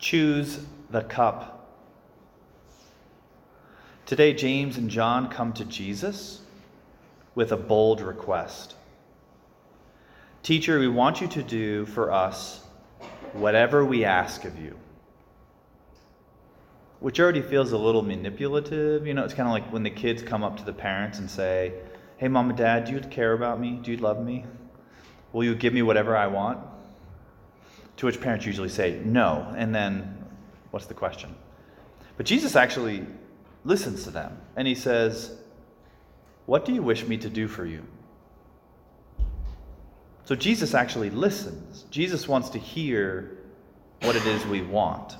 choose the cup. Today, James and John come to Jesus with a bold request. Teacher, we want you to do for us whatever we ask of you. Which already feels a little manipulative. You know, it's kind of like when the kids come up to the parents and say, Hey, mom and dad, do you care about me? Do you love me? Will you give me whatever I want? To which parents usually say, No. And then, what's the question? But Jesus actually listens to them and he says, What do you wish me to do for you? So Jesus actually listens. Jesus wants to hear what it is we want.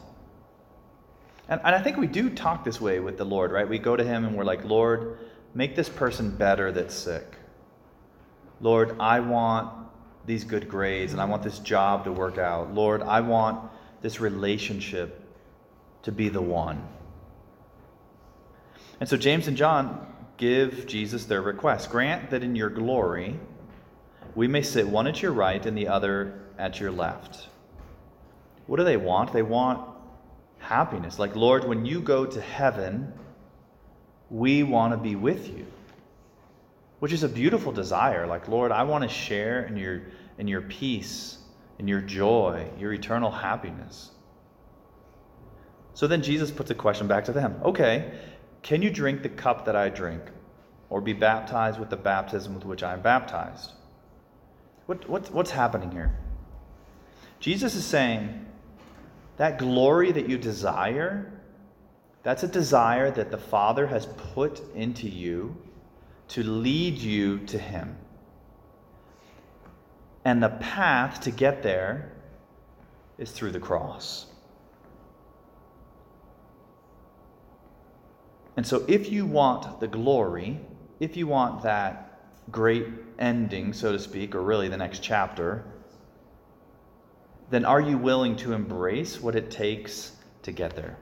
And, and I think we do talk this way with the Lord, right? We go to Him and we're like, Lord, make this person better that's sick. Lord, I want these good grades and I want this job to work out. Lord, I want this relationship to be the one. And so James and John give Jesus their request Grant that in your glory we may sit one at your right and the other at your left. What do they want? They want happiness. Like, Lord, when you go to heaven, we want to be with you. Which is a beautiful desire. Like, Lord, I want to share in your, in your peace, in your joy, your eternal happiness. So then Jesus puts a question back to them. Okay, can you drink the cup that I drink, or be baptized with the baptism with which I am baptized? What, what, what's happening here? Jesus is saying that glory that you desire, that's a desire that the Father has put into you to lead you to Him. And the path to get there is through the cross. And so, if you want the glory, if you want that great ending, so to speak, or really the next chapter, then are you willing to embrace what it takes to get there?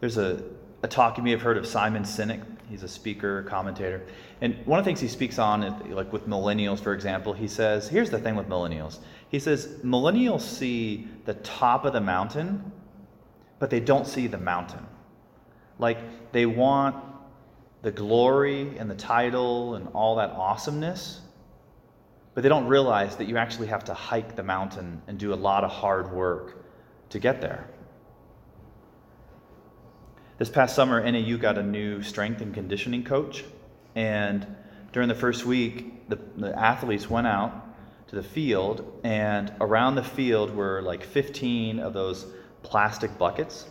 There's a, a talk you may have heard of Simon Sinek. He's a speaker, commentator. And one of the things he speaks on, like with millennials, for example, he says, here's the thing with millennials. He says, millennials see the top of the mountain but they don't see the mountain. Like they want the glory and the title and all that awesomeness, but they don't realize that you actually have to hike the mountain and do a lot of hard work to get there. This past summer, NAU got a new strength and conditioning coach, and during the first week, the, the athletes went out to the field, and around the field were like 15 of those plastic buckets.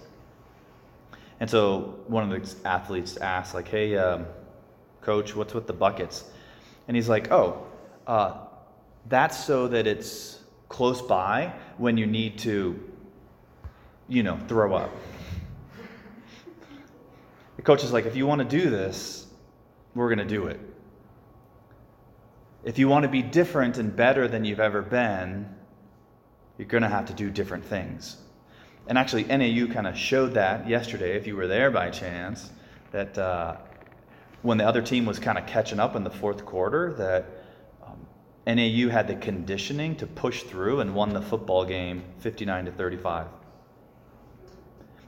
And so one of the athletes asked, like, hey, um, coach, what's with the buckets? And he's like, oh, uh, that's so that it's close by when you need to, you know, throw up. The coach is like, if you want to do this, we're going to do it. If you want to be different and better than you've ever been, you're going to have to do different things. And actually, NAU kind of showed that yesterday, if you were there by chance, that uh, when the other team was kind of catching up in the fourth quarter, that um, NAU had the conditioning to push through and won the football game 59 to 35.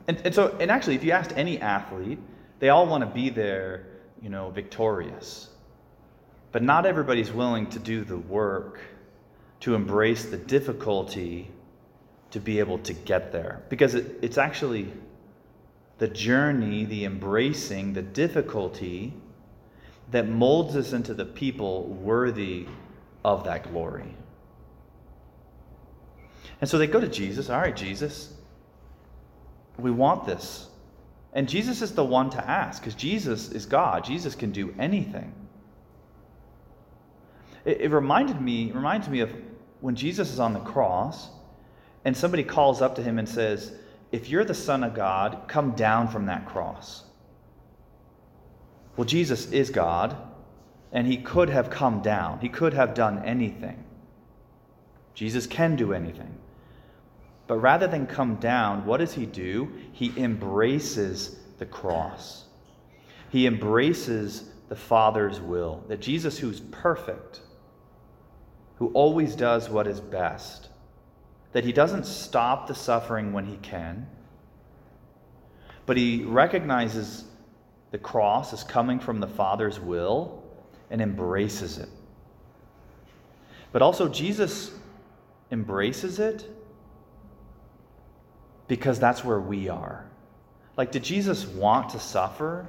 And, and so, and actually, if you asked any athlete, they all want to be there, you know, victorious. But not everybody's willing to do the work to embrace the difficulty to be able to get there. Because it, it's actually the journey, the embracing, the difficulty that molds us into the people worthy of that glory. And so they go to Jesus. All right, Jesus, we want this. And Jesus is the one to ask because Jesus is God. Jesus can do anything. It, it reminded me, it reminds me of when Jesus is on the cross and somebody calls up to him and says, If you're the Son of God, come down from that cross. Well, Jesus is God, and he could have come down, he could have done anything. Jesus can do anything. But rather than come down, what does he do? He embraces the cross. He embraces the Father's will. That Jesus, who's perfect, who always does what is best, that he doesn't stop the suffering when he can, but he recognizes the cross as coming from the Father's will and embraces it. But also, Jesus embraces it because that's where we are. Like, did Jesus want to suffer?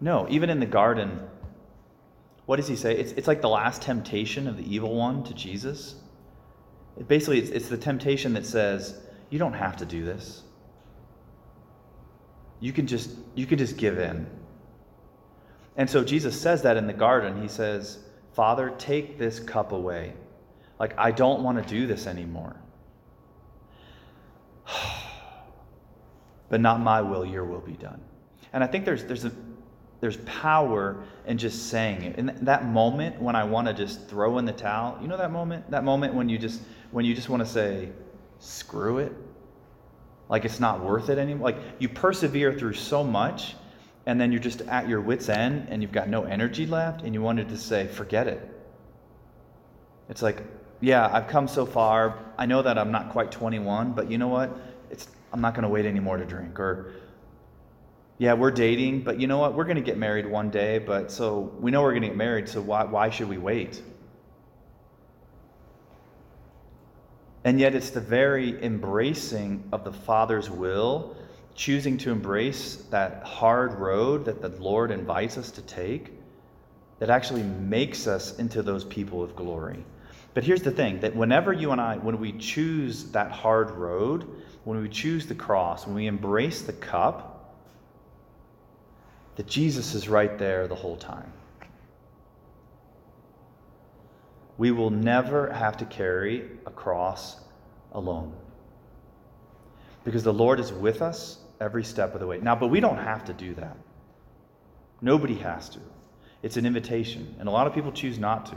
No. Even in the garden, what does he say? It's, it's like the last temptation of the evil one to Jesus. It basically, it's, it's the temptation that says, you don't have to do this. You can just you can just give in. And so Jesus says that in the garden. He says, Father, take this cup away. Like, I don't want to do this anymore. But not my will, your will be done. And I think there's, there's, a, there's power in just saying it. In that moment when I want to just throw in the towel, you know that moment? That moment when you just, when you just want to say, screw it? Like it's not worth it anymore? Like you persevere through so much and then you're just at your wits' end and you've got no energy left and you wanted to say, forget it. It's like, yeah, I've come so far. I know that I'm not quite 21, but you know what? It's, I'm not going to wait anymore to drink. Or, yeah, we're dating, but you know what? We're going to get married one day, but so we know we're going to get married, so why, why should we wait? And yet, it's the very embracing of the Father's will choosing to embrace that hard road that the Lord invites us to take that actually makes us into those people of glory. But here's the thing that whenever you and I, when we choose that hard road, when we choose the cross, when we embrace the cup, that Jesus is right there the whole time. We will never have to carry a cross alone. Because the Lord is with us every step of the way. Now, but we don't have to do that. Nobody has to. It's an invitation, and a lot of people choose not to.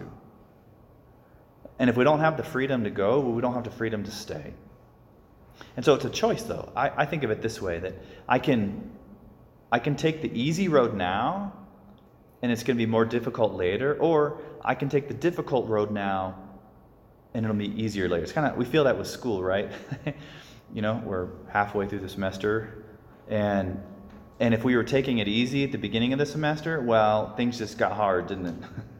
And if we don't have the freedom to go, we don't have the freedom to stay. And so it's a choice, though. I, I think of it this way that I can, I can take the easy road now, and it's going to be more difficult later, or I can take the difficult road now, and it'll be easier later. It's kind of, we feel that with school, right? you know, we're halfway through the semester, and and if we were taking it easy at the beginning of the semester, well, things just got hard, didn't it?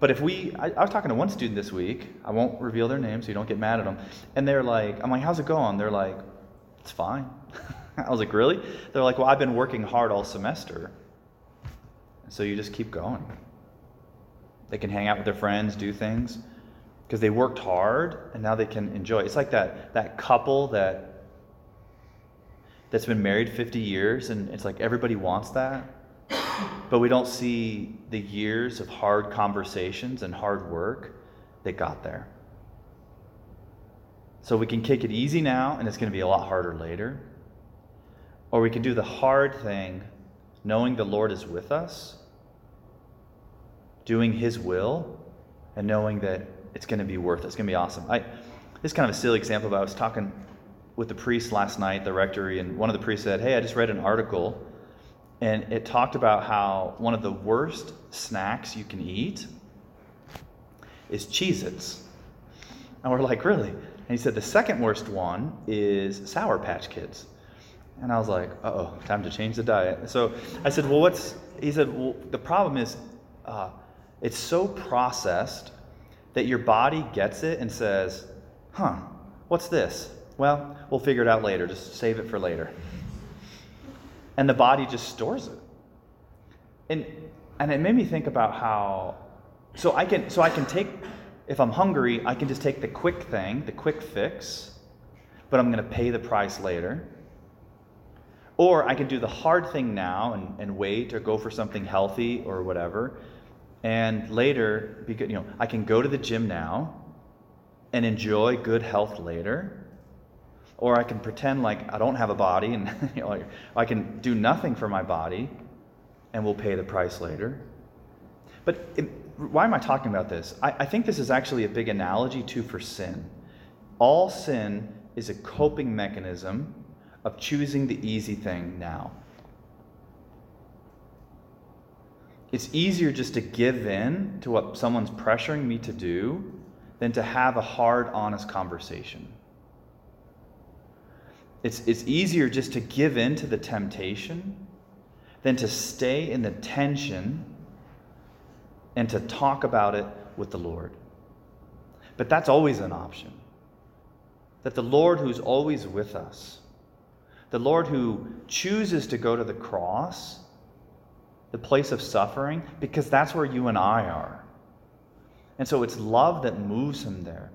but if we, I, I, was talking to one student this week, I won't reveal their name so you don't get mad at them. And they're like, I'm like, how's it going? They're like, it's fine. I was like, really? They're like, well, I've been working hard all semester. so you just keep going. They can hang out with their friends, do things because they worked hard and now they can enjoy. It's like that, that couple that that's been married 50 years, and it's like everybody wants that. But we don't see the years of hard conversations and hard work that got there. So we can kick it easy now, and it's going to be a lot harder later. Or we can do the hard thing, knowing the Lord is with us, doing His will, and knowing that it's going to be worth it. It's going to be awesome. I, this is kind of a silly example, but I was talking with the priest last night, the rectory, and one of the priests said, Hey, I just read an article, and it talked about how one of the worst snacks you can eat is Cheez Its. And we're like, Really? And he said, The second worst one is Sour Patch Kids. And I was like, uh oh, time to change the diet. So I said, Well, what's. He said, Well, the problem is uh, it's so processed that your body gets it and says, Huh, what's this? Well, we'll figure it out later. Just save it for later. And the body just stores it. And and it made me think about how so I can so I can take if I'm hungry, I can just take the quick thing, the quick fix, but I'm going to pay the price later. Or I can do the hard thing now and, and wait or go for something healthy or whatever. And later, because, you know, I can go to the gym now and enjoy good health later or I can pretend like I don't have a body and you know, I can do nothing for my body and we'll pay the price later. But it, why am I talking about this? I, I think this is actually a big analogy too for sin. All sin is a coping mechanism of choosing the easy thing now. It's easier just to give in to what someone's pressuring me to do than to have a hard, honest conversation. It's, it's easier just to give in to the temptation than to stay in the tension and to talk about it with the Lord. But that's always an option. That the Lord, who's always with us, the Lord who chooses to go to the cross, the place of suffering, because that's where you and I are. And so it's love that moves him there.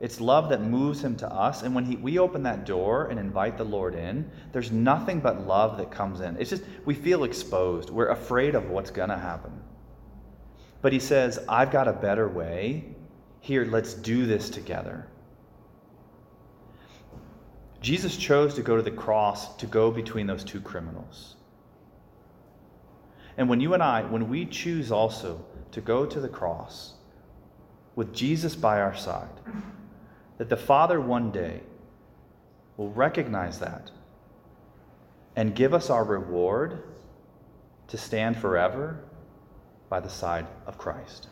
It's love that moves him to us. And when he, we open that door and invite the Lord in, there's nothing but love that comes in. It's just, we feel exposed. We're afraid of what's going to happen. But he says, I've got a better way. Here, let's do this together. Jesus chose to go to the cross to go between those two criminals. And when you and I, when we choose also to go to the cross with Jesus by our side, that the Father one day will recognize that and give us our reward to stand forever by the side of Christ.